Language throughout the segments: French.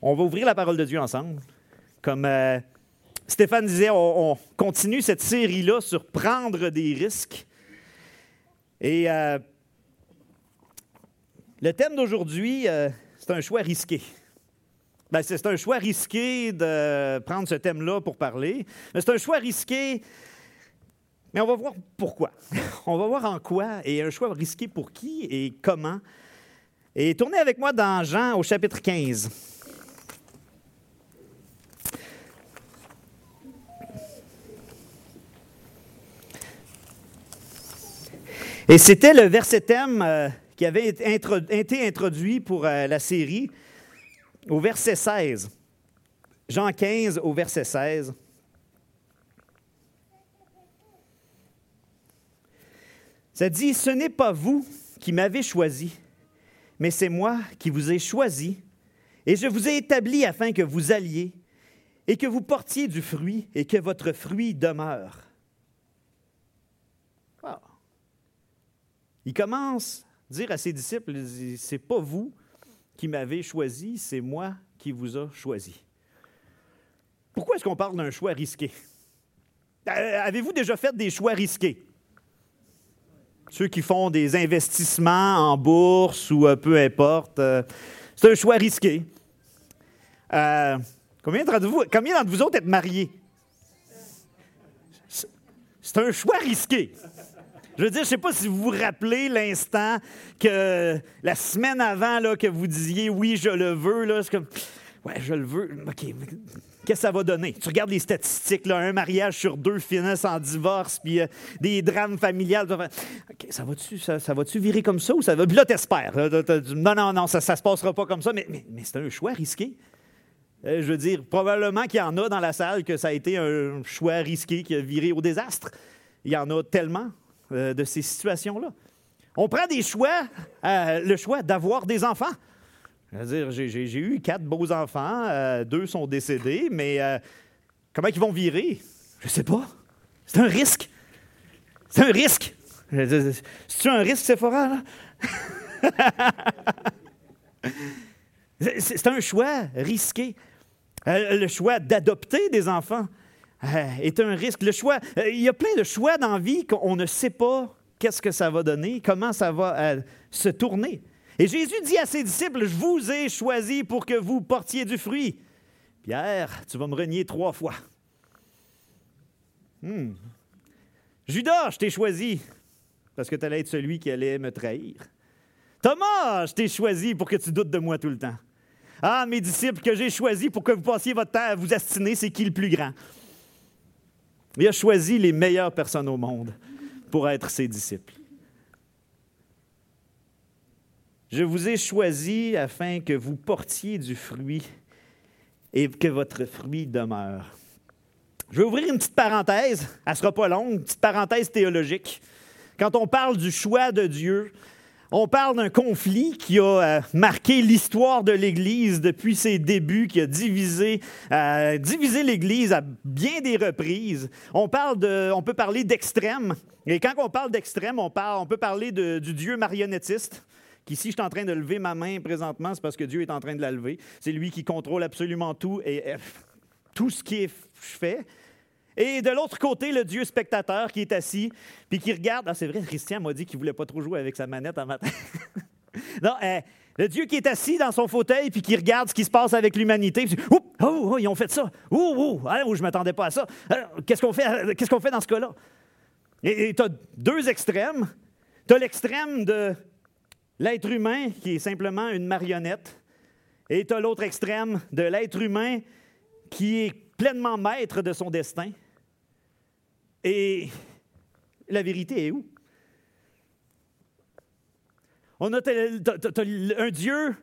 On va ouvrir la parole de Dieu ensemble. Comme euh, Stéphane disait, on, on continue cette série-là sur prendre des risques. Et euh, le thème d'aujourd'hui, euh, c'est un choix risqué. Ben, c'est c'est un choix risqué de prendre ce thème-là pour parler, mais c'est un choix risqué, mais on va voir pourquoi. On va voir en quoi, et un choix risqué pour qui et comment. Et tournez avec moi dans Jean au chapitre 15. Et c'était le verset thème euh, qui avait été intro- été introduit pour euh, la série au verset 16. Jean 15 au verset 16. Ça dit, ce n'est pas vous qui m'avez choisi, mais c'est moi qui vous ai choisi, et je vous ai établi afin que vous alliez et que vous portiez du fruit et que votre fruit demeure. Il commence à dire à ses disciples, c'est pas vous qui m'avez choisi, c'est moi qui vous a choisi. Pourquoi est-ce qu'on parle d'un choix risqué? Euh, Avez-vous déjà fait des choix risqués? Ceux qui font des investissements en bourse ou euh, peu importe, euh, c'est un choix risqué. Combien d'entre vous, combien vous autres êtes mariés? C'est un choix risqué. Je veux dire, je ne sais pas si vous vous rappelez l'instant que la semaine avant là, que vous disiez oui, je le veux, là, c'est comme ouais, je le veux. OK. Qu'est-ce que ça va donner? Tu regardes les statistiques, là, un mariage sur deux finissent en divorce, puis euh, des drames familiales. OK, ça va-tu ça, virer comme ça ou ça va. Puis là, t'espères. Non, non, non, ça ne se passera pas comme ça, mais, mais, mais c'est un choix risqué. Euh, je veux dire, probablement qu'il y en a dans la salle que ça a été un choix risqué qui a viré au désastre. Il y en a tellement euh, de ces situations-là. On prend des choix, euh, le choix d'avoir des enfants. J'ai- eu quatre beaux enfants, euh, deux sont décédés, mais comment ils vont virer? Je sais pas. C'est un risque. C'est un risque. C'est-tu un risque, Sephora? C'est c'est un choix risqué. Le choix d'adopter des enfants est un risque. Le choix, euh, il y a plein de choix dans la vie qu'on ne sait pas qu'est-ce que ça va donner, comment ça va euh, se tourner. Et Jésus dit à ses disciples, je vous ai choisi pour que vous portiez du fruit. Pierre, tu vas me renier trois fois. Hmm. Judas, je t'ai choisi parce que tu allais être celui qui allait me trahir. Thomas, je t'ai choisi pour que tu doutes de moi tout le temps. Ah, mes disciples que j'ai choisis pour que vous passiez votre temps à vous astiner, c'est qui le plus grand? Il a choisi les meilleures personnes au monde pour être ses disciples. Je vous ai choisi afin que vous portiez du fruit et que votre fruit demeure. Je vais ouvrir une petite parenthèse, elle ne sera pas longue, une petite parenthèse théologique. Quand on parle du choix de Dieu, on parle d'un conflit qui a euh, marqué l'histoire de l'Église depuis ses débuts, qui a divisé, euh, divisé l'Église à bien des reprises. On, parle de, on peut parler d'extrême. Et quand on parle d'extrême, on, parle, on peut parler du Dieu marionnettiste. Qu'ici, je suis en train de lever ma main présentement, c'est parce que Dieu est en train de la lever. C'est lui qui contrôle absolument tout et euh, tout ce qui est fait. Et de l'autre côté, le Dieu spectateur qui est assis, puis qui regarde. Ah, c'est vrai, Christian m'a dit qu'il ne voulait pas trop jouer avec sa manette en matin. non, euh, le Dieu qui est assis dans son fauteuil, puis qui regarde ce qui se passe avec l'humanité. oh, oh, ils ont fait ça. Oh, oh, oh, je ne m'attendais pas à ça. Alors, Qu'est-ce qu'on fait, qu'est-ce qu'on fait dans ce cas-là? Et tu as deux extrêmes. Tu as l'extrême de l'être humain qui est simplement une marionnette. Et tu as l'autre extrême de l'être humain qui est pleinement maître de son destin. Et la vérité est où? On a un Dieu,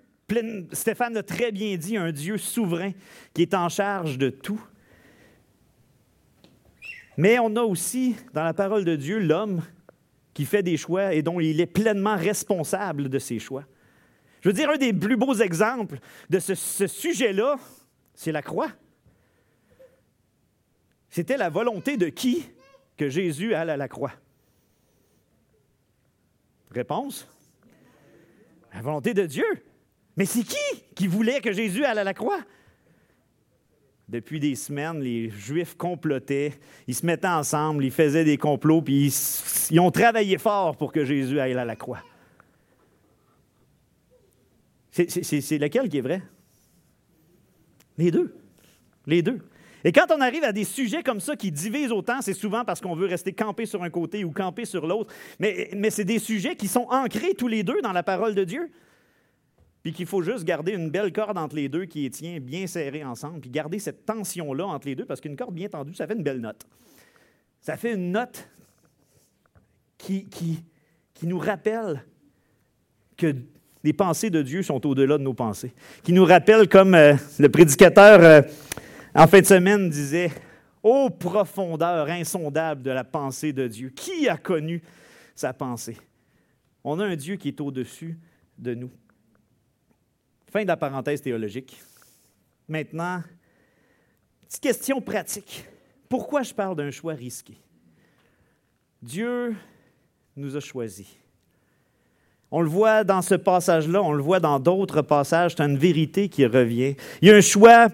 Stéphane l'a très bien dit, un Dieu souverain qui est en charge de tout. Mais on a aussi, dans la parole de Dieu, l'homme qui fait des choix et dont il est pleinement responsable de ses choix. Je veux dire, un des plus beaux exemples de ce sujet-là, c'est la croix. C'était la volonté de qui? Que Jésus aille à la croix? Réponse? La volonté de Dieu. Mais c'est qui qui voulait que Jésus aille à la croix? Depuis des semaines, les Juifs complotaient, ils se mettaient ensemble, ils faisaient des complots, puis ils, ont travaillé fort pour que Jésus aille à la croix. C'est lequel qui est vrai? Les deux. Les deux. Et quand on arrive à des sujets comme ça qui divisent autant, c'est souvent parce qu'on veut rester campé sur un côté ou campé sur l'autre. Mais, mais c'est des sujets qui sont ancrés tous les deux dans la parole de Dieu puis qu'il faut juste garder une belle corde entre les deux qui tient bien serrée ensemble, puis garder cette tension-là entre les deux, parce qu'une corde bien tendue, ça fait une belle note. Ça fait une note qui, qui, qui nous rappelle que les pensées de Dieu sont au-delà de nos pensées, qui nous rappelle, comme euh, le prédicateur euh, en fin de semaine disait, ô profondeur insondable de la pensée de Dieu, qui a connu sa pensée? On a un Dieu qui est au-dessus de nous. Fin de la parenthèse théologique. Maintenant, petite question pratique. Pourquoi je parle d'un choix risqué? Dieu nous a choisis. On le voit dans ce passage-là, on le voit dans d'autres passages, c'est une vérité qui revient. Il y a un choix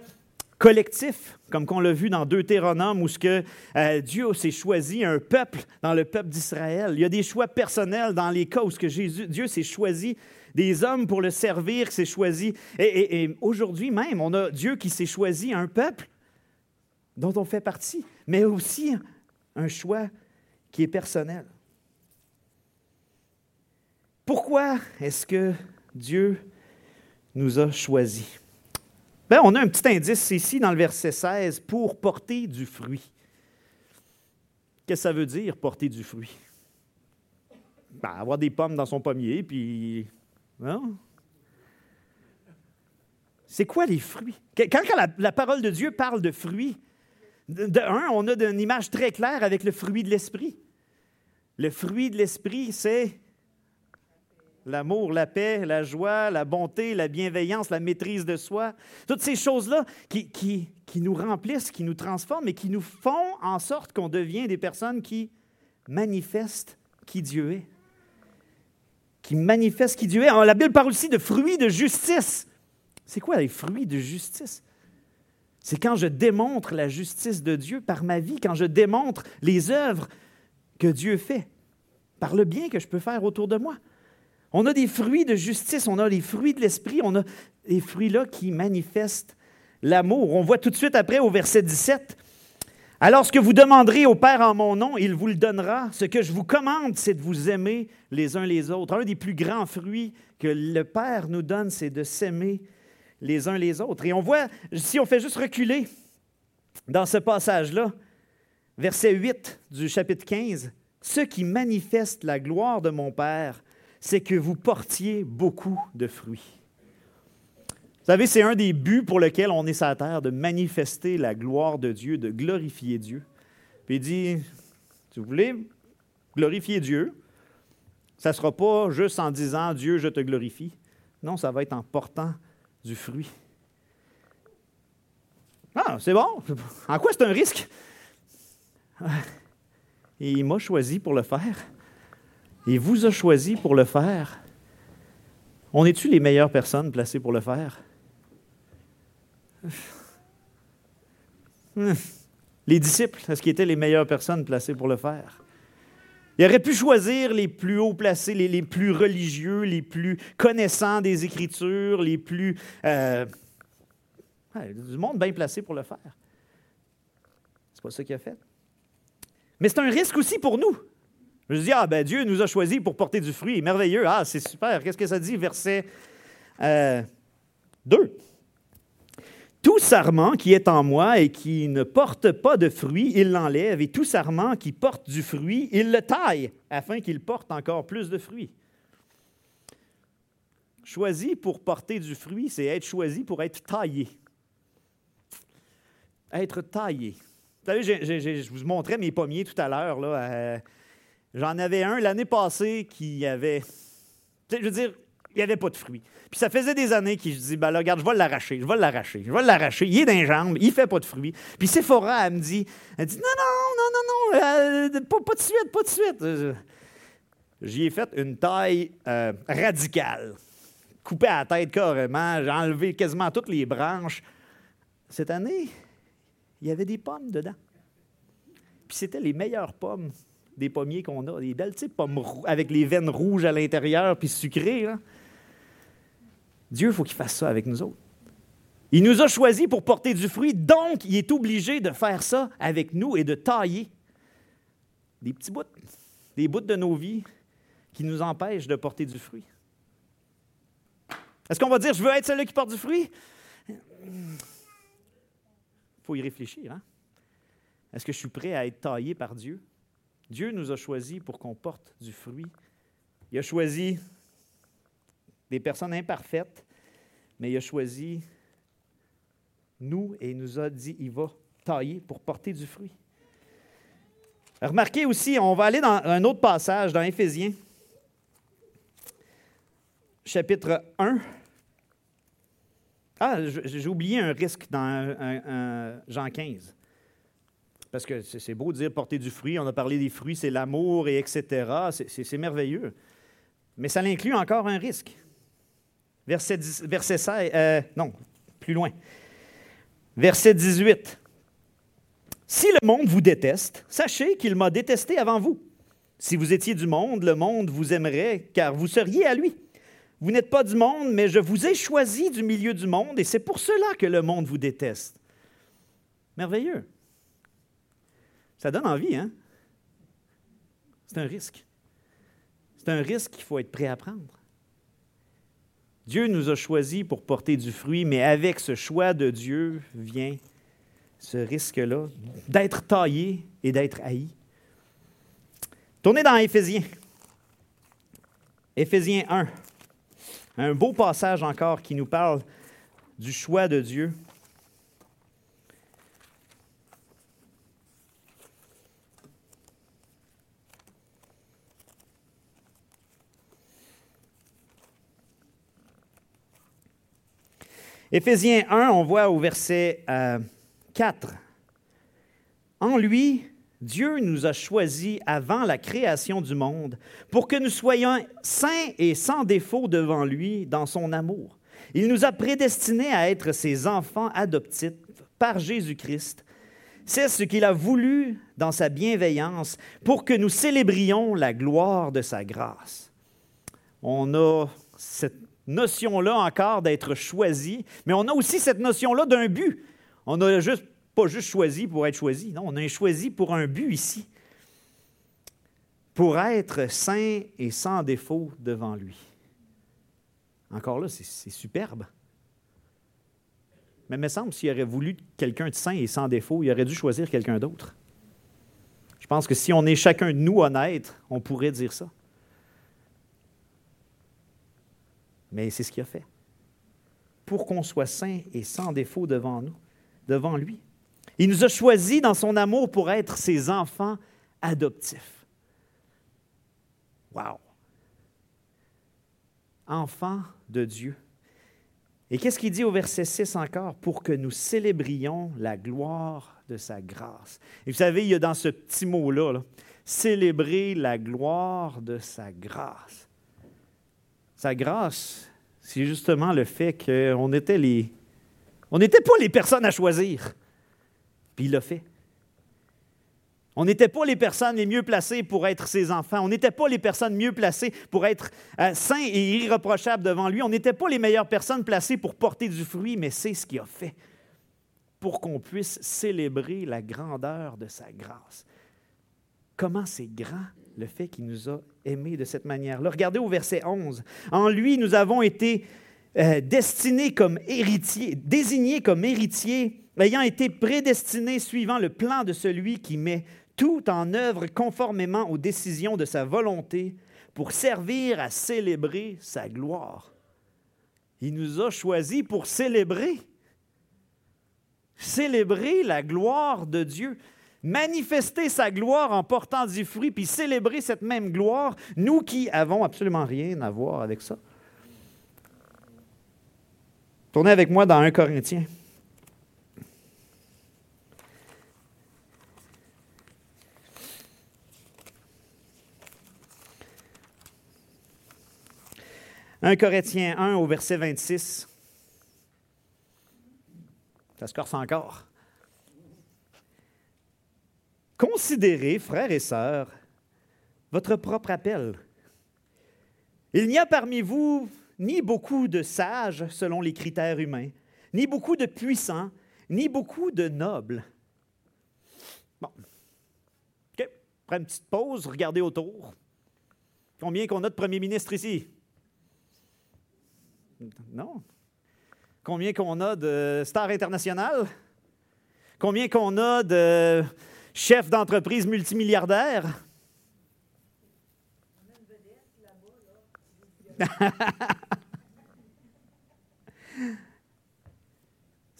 collectif, comme qu'on l'a vu dans Deutéronome, où ce que, euh, Dieu s'est choisi un peuple dans le peuple d'Israël. Il y a des choix personnels dans les cas où ce que Jésus, Dieu s'est choisi des hommes pour le servir, s'est choisi. Et, aujourd'hui même, on a Dieu qui s'est choisi un peuple dont on fait partie, mais aussi un choix qui est personnel. Pourquoi est-ce que Dieu nous a choisis? Bien, on a un petit indice ici dans le verset 16 pour porter du fruit. Qu'est-ce que ça veut dire, porter du fruit? Ben, avoir des pommes dans son pommier, puis non? C'est quoi les fruits? Quand, la, parole de Dieu parle de fruits, de, un, on a une image très claire avec le fruit de l'esprit. Le fruit de l'esprit, c'est l'amour, la paix, la joie, la bonté, la bienveillance, la maîtrise de soi. Toutes ces choses-là qui, nous remplissent, qui nous transforment et qui nous font en sorte qu'on devient des personnes qui manifestent qui Dieu est qui manifeste qui Dieu est. La Bible parle aussi de fruits de justice. C'est quoi les fruits de justice? C'est quand je démontre la justice de Dieu par ma vie, quand je démontre les œuvres que Dieu fait, par le bien que je peux faire autour de moi. On a des fruits de justice, on a les fruits de l'esprit, on a les fruits-là qui manifestent l'amour. On voit tout de suite après au verset 17, alors, ce que vous demanderez au Père en mon nom, il vous le donnera. Ce que je vous commande, c'est de vous aimer les uns les autres. Un des plus grands fruits que le Père nous donne, c'est de s'aimer les uns les autres. Et on voit, si on fait juste reculer dans ce passage-là, verset 8 du chapitre 15, ce qui manifeste la gloire de mon Père, c'est que vous portiez beaucoup de fruits. Vous savez, c'est un des buts pour lesquels on est sur la terre, de manifester la gloire de Dieu, de glorifier Dieu. Puis il dit, si vous voulez glorifier Dieu, ça ne sera pas juste en disant Dieu, je te glorifie. Non, ça va être en portant du fruit. Ah, c'est bon? En quoi c'est un risque? Et il m'a choisi pour le faire. Il vous a choisi pour le faire. On est-tu les meilleures personnes placées pour le faire? Les disciples, est-ce qu'ils étaient les meilleures personnes placées pour le faire? Il aurait pu choisir les plus haut placés, les, plus religieux, les plus connaissants des Écritures, les plus... Euh, du monde bien placé pour le faire. C'est pas ça qu'il a fait. Mais c'est un risque aussi pour nous. Je dis, ah ben Dieu nous a choisis pour porter du fruit. Merveilleux. Ah, c'est super. Qu'est-ce que ça dit, verset 2? Euh, tout sarment qui est en moi et qui ne porte pas de fruit, il l'enlève, et tout sarment qui porte du fruit, il le taille, afin qu'il porte encore plus de fruits. Choisi pour porter du fruit, c'est être choisi pour être taillé. Être taillé. Vous savez, je vous montrais mes pommiers tout à l'heure. Euh, j'en avais un l'année passée qui avait. Je veux dire, il n'y avait pas de fruits. Puis ça faisait des années qu'il se dit, ben là, regarde, je vais l'arracher, je vais l'arracher, je vais l'arracher. Il est d'un jambe, il ne fait pas de fruits. Puis Sephora, elle me dit, elle dit, non, non, non, non, non, euh, pas, de suite, pas de suite. J'y ai fait une taille euh, radicale. coupé à la tête carrément, j'ai enlevé quasiment toutes les branches. Cette année, il y avait des pommes dedans. Puis c'était les meilleures pommes des pommiers qu'on a. Des belles, sais, pommes avec les veines rouges à l'intérieur, puis sucrées. Dieu, il faut qu'il fasse ça avec nous autres. Il nous a choisis pour porter du fruit, donc il est obligé de faire ça avec nous et de tailler des petits bouts, des bouts de nos vies qui nous empêchent de porter du fruit. Est-ce qu'on va dire, je veux être celui qui porte du fruit? Il faut y réfléchir. Hein? Est-ce que je suis prêt à être taillé par Dieu? Dieu nous a choisis pour qu'on porte du fruit. Il a choisi des personnes imparfaites, mais il a choisi nous et il nous a dit, il va tailler pour porter du fruit. Remarquez aussi, on va aller dans un autre passage, dans Éphésiens, chapitre 1. Ah, j'ai oublié un risque dans Jean 15. Parce que c'est beau de dire porter du fruit, on a parlé des fruits, c'est l'amour et etc. C'est merveilleux. Mais ça inclut encore un risque. Verset, 10, verset 16, euh, non, plus loin. Verset 18. Si le monde vous déteste, sachez qu'il m'a détesté avant vous. Si vous étiez du monde, le monde vous aimerait, car vous seriez à lui. Vous n'êtes pas du monde, mais je vous ai choisi du milieu du monde, et c'est pour cela que le monde vous déteste. Merveilleux. Ça donne envie, hein? C'est un risque. C'est un risque qu'il faut être prêt à prendre. Dieu nous a choisis pour porter du fruit, mais avec ce choix de Dieu vient ce risque-là d'être taillé et d'être haï. Tournez dans Éphésiens. Éphésiens 1. Un beau passage encore qui nous parle du choix de Dieu. Éphésiens 1, on voit au verset 4. Euh, en lui, Dieu nous a choisis avant la création du monde pour que nous soyons saints et sans défaut devant lui dans son amour. Il nous a prédestinés à être ses enfants adoptifs par Jésus-Christ. C'est ce qu'il a voulu dans sa bienveillance pour que nous célébrions la gloire de sa grâce. On a cette notion-là encore d'être choisi, mais on a aussi cette notion-là d'un but. On n'a juste, pas juste choisi pour être choisi, non, on a choisi pour un but ici, pour être saint et sans défaut devant lui. Encore là, c'est superbe. Mais il me semble s'il aurait voulu quelqu'un de saint et sans défaut, il aurait dû choisir quelqu'un d'autre. Je pense que si on est chacun de nous honnête, on pourrait dire ça. Mais c'est ce qu'il a fait. Pour qu'on soit saint et sans défaut devant nous, devant lui. Il nous a choisis dans son amour pour être ses enfants adoptifs. Wow! Enfants de Dieu. Et qu'est-ce qu'il dit au verset 6 encore? Pour que nous célébrions la gloire de sa grâce. Et vous savez, il y a dans ce petit mot-là, là, célébrer la gloire de sa grâce. Sa grâce, c'est justement le fait qu'on était les. On n'était pas les personnes à choisir. Puis il l'a fait. On n'était pas les personnes les mieux placées pour être ses enfants. On n'était pas les personnes mieux placées pour être euh, saints et irréprochables devant lui. On n'était pas les meilleures personnes placées pour porter du fruit, mais c'est ce qu'il a fait pour qu'on puisse célébrer la grandeur de sa grâce. Comment c'est grand le fait qu'il nous a aimés de cette manière-là. Regardez au verset 11. En lui, nous avons été euh, destinés comme héritiers, désignés comme héritiers, ayant été prédestinés suivant le plan de celui qui met tout en œuvre conformément aux décisions de sa volonté pour servir à célébrer sa gloire. Il nous a choisis pour célébrer. Célébrer la gloire de Dieu manifester sa gloire en portant du fruit, puis célébrer cette même gloire, nous qui avons absolument rien à voir avec ça. Tournez avec moi dans 1 Corinthiens. 1 Corinthiens 1 au verset 26. Ça se corse encore. Considérez, frères et sœurs, votre propre appel. Il n'y a parmi vous ni beaucoup de sages selon les critères humains, ni beaucoup de puissants, ni beaucoup de nobles. Bon. OK. Prends une petite pause, regardez autour. Combien qu'on a de premiers ministres ici? Non. Combien qu'on a de stars internationales? Combien qu'on a de chefs d'entreprise multimilliardaires?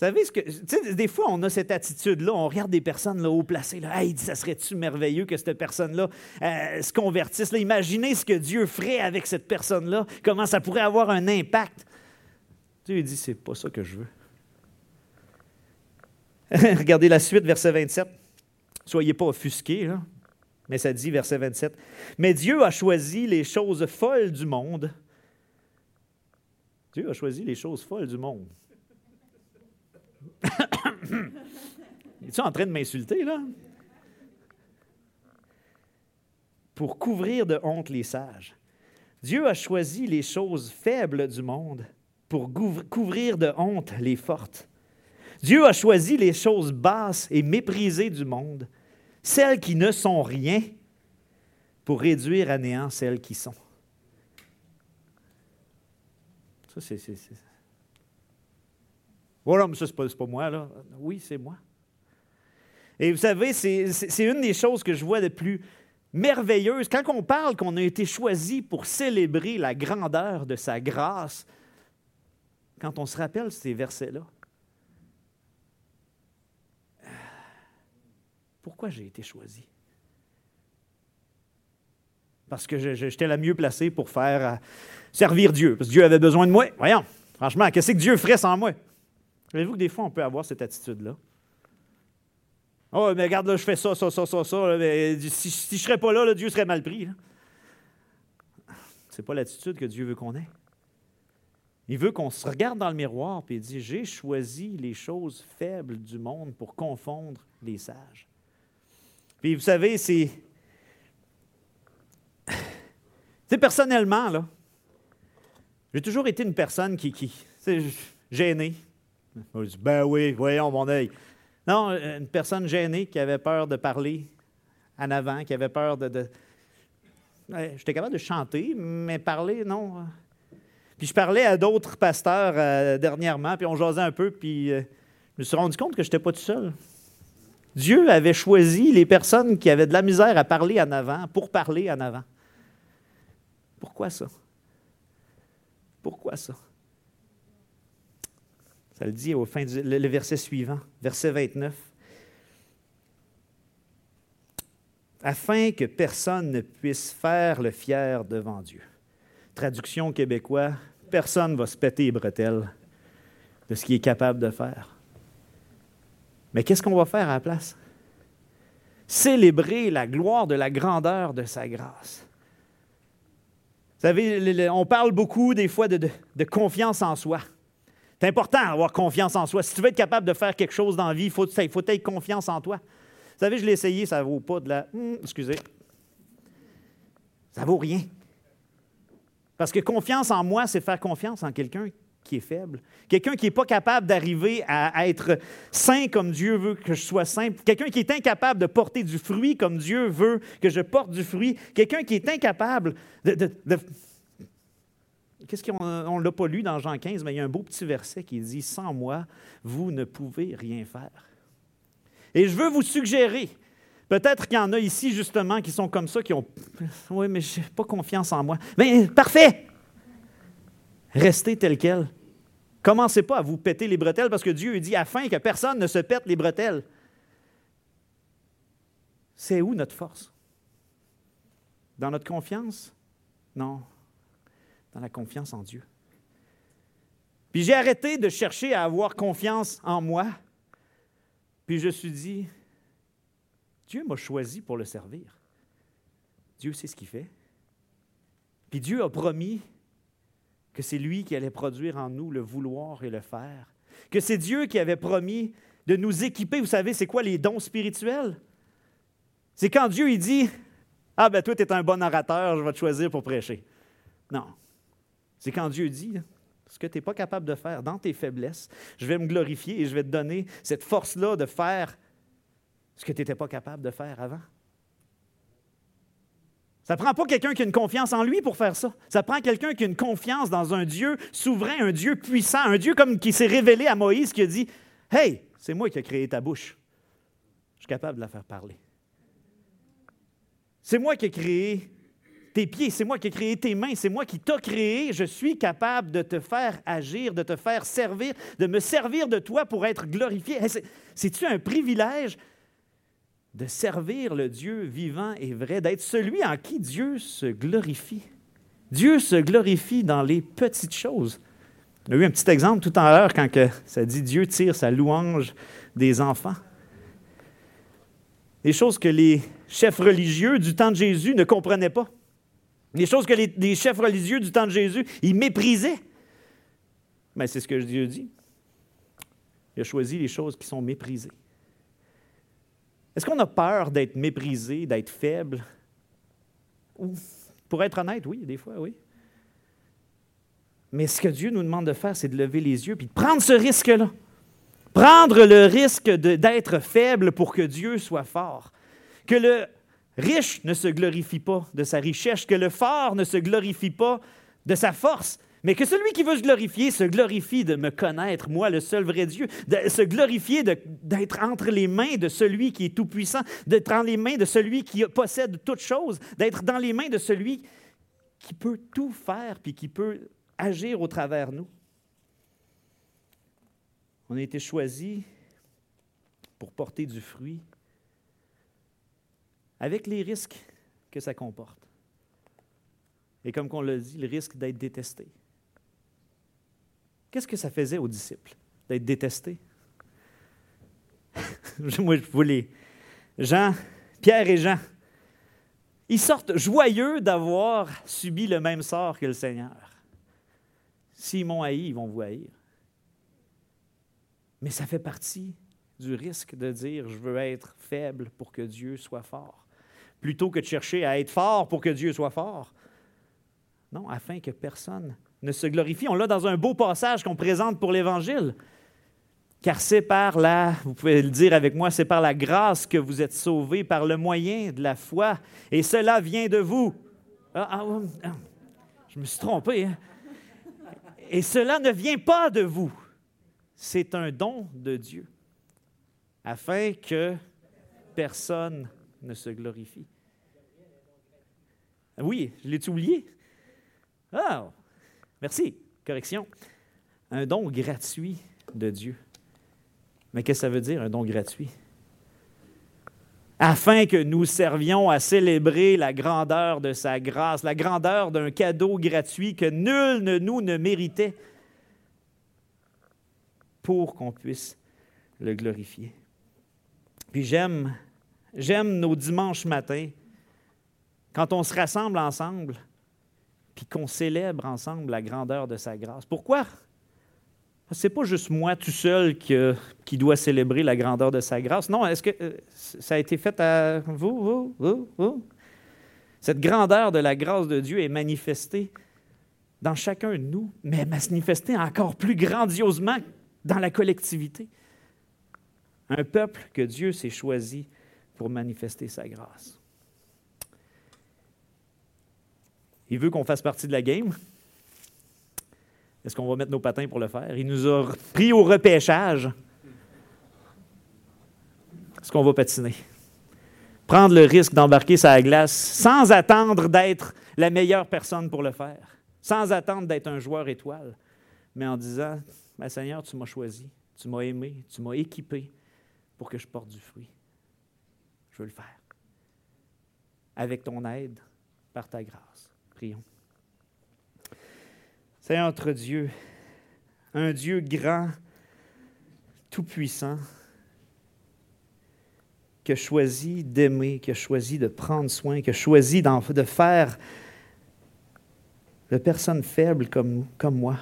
Vous savez ce que. Tu sais, des fois, on a cette attitude-là, on regarde des personnes là, haut placées, là, hey, ça serait-tu merveilleux que cette personne-là euh, se convertisse? Là, imaginez ce que Dieu ferait avec cette personne-là, comment ça pourrait avoir un impact. Dieu dit, c'est pas ça que je veux. Regardez la suite, verset 27. Soyez pas offusqués, là. mais ça dit, verset 27. Mais Dieu a choisi les choses folles du monde. Dieu a choisi les choses folles du monde. Es-tu en train de m'insulter, là? Pour couvrir de honte les sages. Dieu a choisi les choses faibles du monde pour couvrir de honte les fortes. Dieu a choisi les choses basses et méprisées du monde, celles qui ne sont rien, pour réduire à néant celles qui sont. Ça, c'est. Voilà, mais ça, c'est pas, pas moi, là. Oui, c'est moi. Et vous savez, c'est une des choses que je vois de plus merveilleuses. Quand on parle qu'on a été choisi pour célébrer la grandeur de sa grâce, quand on se rappelle ces versets-là. Pourquoi j'ai été choisi? Parce que j'étais la mieux placée pour faire euh, servir Dieu, parce que Dieu avait besoin de moi. Voyons, franchement, qu'est-ce que Dieu ferait sans moi? Savez-vous que des fois, on peut avoir cette attitude-là? Oh, mais regarde, je fais ça, ça, ça, ça, ça. si, je ne serais pas là, Dieu serait mal pris. Ce n'est pas l'attitude que Dieu veut qu'on ait. Il veut qu'on se regarde dans le miroir et dit J'ai choisi les choses faibles du monde pour confondre les sages. Puis vous savez, c'est. C'est personnellement, là. J'ai toujours été une personne qui. qui gênée. ben oui, voyons mon œil. Non, une personne gênée qui avait peur de parler en avant, qui avait peur de. de... J'étais capable de chanter, mais parler, non. Puis je parlais à d'autres pasteurs euh, dernièrement, puis on jasait un peu, puis euh, je me suis rendu compte que je n'étais pas tout seul. Dieu avait choisi les personnes qui avaient de la misère à parler en avant pour parler en avant. Pourquoi ça? Pourquoi ça? Ça le dit au fin le verset suivant, verset 29. Afin que personne ne puisse faire le fier devant Dieu. Traduction québécois, personne ne va se péter les bretelles de ce qu'il est capable de faire. Mais qu'est-ce qu'on va faire à la place? Célébrer la gloire de la grandeur de sa grâce. Vous savez, on parle beaucoup des fois de, confiance en soi. C'est important d'avoir confiance en soi. Si tu veux être capable de faire quelque chose dans la vie, il faut, faut avoir confiance en toi. Vous savez, je l'ai essayé, ça ne vaut pas de la. Hmm, excusez. Ça ne vaut rien. Parce que confiance en moi, c'est faire confiance en quelqu'un qui est faible. Quelqu'un qui n'est pas capable d'arriver à, être saint comme Dieu veut que je sois saint. Quelqu'un qui est incapable de porter du fruit comme Dieu veut que je porte du fruit. Quelqu'un qui est incapable de... Qu'est-ce qu'on ne l'a pas lu dans Jean 15, mais il y a un beau petit verset qui dit Sans moi, vous ne pouvez rien faire. Et je veux vous suggérer, Peut-être qu'il y en a ici, justement, qui sont comme ça, qui ont Oui, mais je n'ai pas confiance en moi. Mais parfait! Restez tel quel. Commencez pas à vous péter les bretelles parce que Dieu dit afin que personne ne se pète les bretelles. C'est où notre force? Dans notre confiance? Non, dans la confiance en Dieu. Puis j'ai arrêté de chercher à avoir confiance en moi. Puis je me suis dit, Dieu m'a choisi pour le servir. Dieu sait ce qu'il fait. Puis Dieu a promis que c'est lui qui allait produire en nous le vouloir et le faire, que c'est Dieu qui avait promis de nous équiper. Vous savez, c'est quoi les dons spirituels? C'est quand Dieu il dit Ah, ben toi, tu es un bon orateur, je vais te choisir pour prêcher. Non. C'est quand Dieu dit ce que tu n'es pas capable de faire dans tes faiblesses, je vais me glorifier et je vais te donner cette force-là de faire ce que tu n'étais pas capable de faire avant. Ça prend pas quelqu'un qui a une confiance en lui pour faire ça. Ça prend quelqu'un qui a une confiance dans un Dieu souverain, un Dieu puissant, un Dieu comme qui s'est révélé à Moïse qui a dit Hey, c'est moi qui ai créé ta bouche. Je suis capable de la faire parler. C'est moi qui ai créé tes pieds, c'est moi qui ai créé tes mains, c'est moi qui t'ai créé. Je suis capable de te faire agir, de te faire servir, de me servir de toi pour être glorifié. C'est-tu un privilège de servir le Dieu vivant et vrai, d'être celui en qui Dieu se glorifie? Dieu se glorifie dans les petites choses. On a eu un petit exemple tout à l'heure quand ça dit Dieu tire sa louange des enfants. Des choses que les chefs religieux du temps de Jésus ne comprenaient pas. Des choses que les, chefs religieux du temps de Jésus, ils méprisaient. Mais c'est ce que Dieu dit. Il a choisi les choses qui sont méprisées. Est-ce qu'on a peur d'être méprisé, d'être faible? Pour être honnête, oui, des fois, oui. Mais ce que Dieu nous demande de faire, c'est de lever les yeux et de prendre ce risque-là. Prendre le risque d'être faible pour que Dieu soit fort. Que le riche ne se glorifie pas de sa richesse, que le fort ne se glorifie pas de sa force, mais que celui qui veut se glorifier se glorifie de me connaître, moi, le seul vrai Dieu, de se glorifier d'être entre les mains de celui qui est tout-puissant, d'être dans les mains de celui qui possède toutes choses, d'être dans les mains de celui qui peut tout faire puis qui peut agir au travers nous. On a été choisis pour porter du fruit avec les risques que ça comporte. Et comme on l'a dit, le risque d'être détesté. Qu'est-ce que ça faisait aux disciples d'être détestés? Moi, je voulais. Jean, Pierre et Jean, ils sortent joyeux d'avoir subi le même sort que le Seigneur. S'ils m'ont haï, ils vont vous haïr. Mais ça fait partie du risque de dire je veux être faible pour que Dieu soit fort, plutôt que de chercher à être fort pour que Dieu soit fort. Non, afin que personne ne se glorifie. On l'a dans un beau passage qu'on présente pour l'Évangile. Car c'est par la, vous pouvez le dire avec moi, c'est par la grâce que vous êtes sauvés, par le moyen de la foi, et cela vient de vous. Ah, ah, ah je me suis trompé. Hein? Et cela ne vient pas de vous c'est un don de Dieu, afin que personne ne se glorifie. Oui, je l'ai oublié? Ah, merci, correction. Un don gratuit de Dieu. Mais qu'est-ce que ça veut dire, un don gratuit? Afin que nous servions à célébrer la grandeur de sa grâce, la grandeur d'un cadeau gratuit que nul ne nous ne méritait pour qu'on puisse le glorifier. Puis j'aime, j'aime nos dimanches matins, quand on se rassemble ensemble, puis qu'on célèbre ensemble la grandeur de sa grâce. Pourquoi? C'est pas juste moi tout seul qui, doit célébrer la grandeur de sa grâce. Non, est-ce que euh, ça a été fait à vous, vous, vous, vous? Cette grandeur de la grâce de Dieu est manifestée dans chacun de nous, mais manifestée encore plus grandiosement dans la collectivité. Un peuple que Dieu s'est choisi pour manifester sa grâce. Il veut qu'on fasse partie de la game. Est-ce qu'on va mettre nos patins pour le faire? Il nous a pris au repêchage. Est-ce qu'on va patiner? Prendre le risque d'embarquer sa glace sans attendre d'être la meilleure personne pour le faire, sans attendre d'être un joueur étoile, mais en disant Seigneur, tu m'as choisi, tu m'as aimé, tu m'as équipé pour que je porte du fruit. Je veux le faire. Avec ton aide, par ta grâce. Prions. Seigneur notre Dieu, un Dieu grand, tout-puissant, qui a choisi d'aimer, qui a choisi de prendre soin, qui a choisi de faire de personnes faibles comme, comme moi,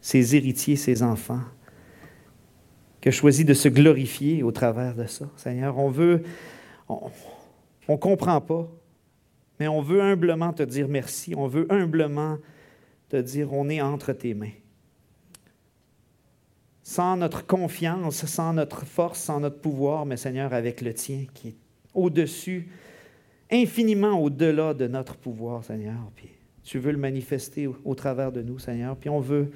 ses héritiers, ses enfants, qui a choisi de se glorifier au travers de ça. Seigneur, on veut, on ne comprend pas, mais on veut humblement te dire merci, on veut humblement te dire on est entre tes mains. Sans notre confiance, sans notre force, sans notre pouvoir, mais Seigneur, avec le tien qui est au-dessus, infiniment au-delà de notre pouvoir, Seigneur. Puis tu veux le manifester au, travers de nous, Seigneur. Puis on veut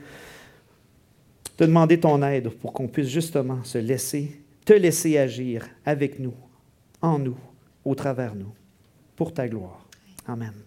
te demander ton aide pour qu'on puisse justement se laisser, te laisser agir avec nous, en nous, au travers nous, pour ta gloire. Amen.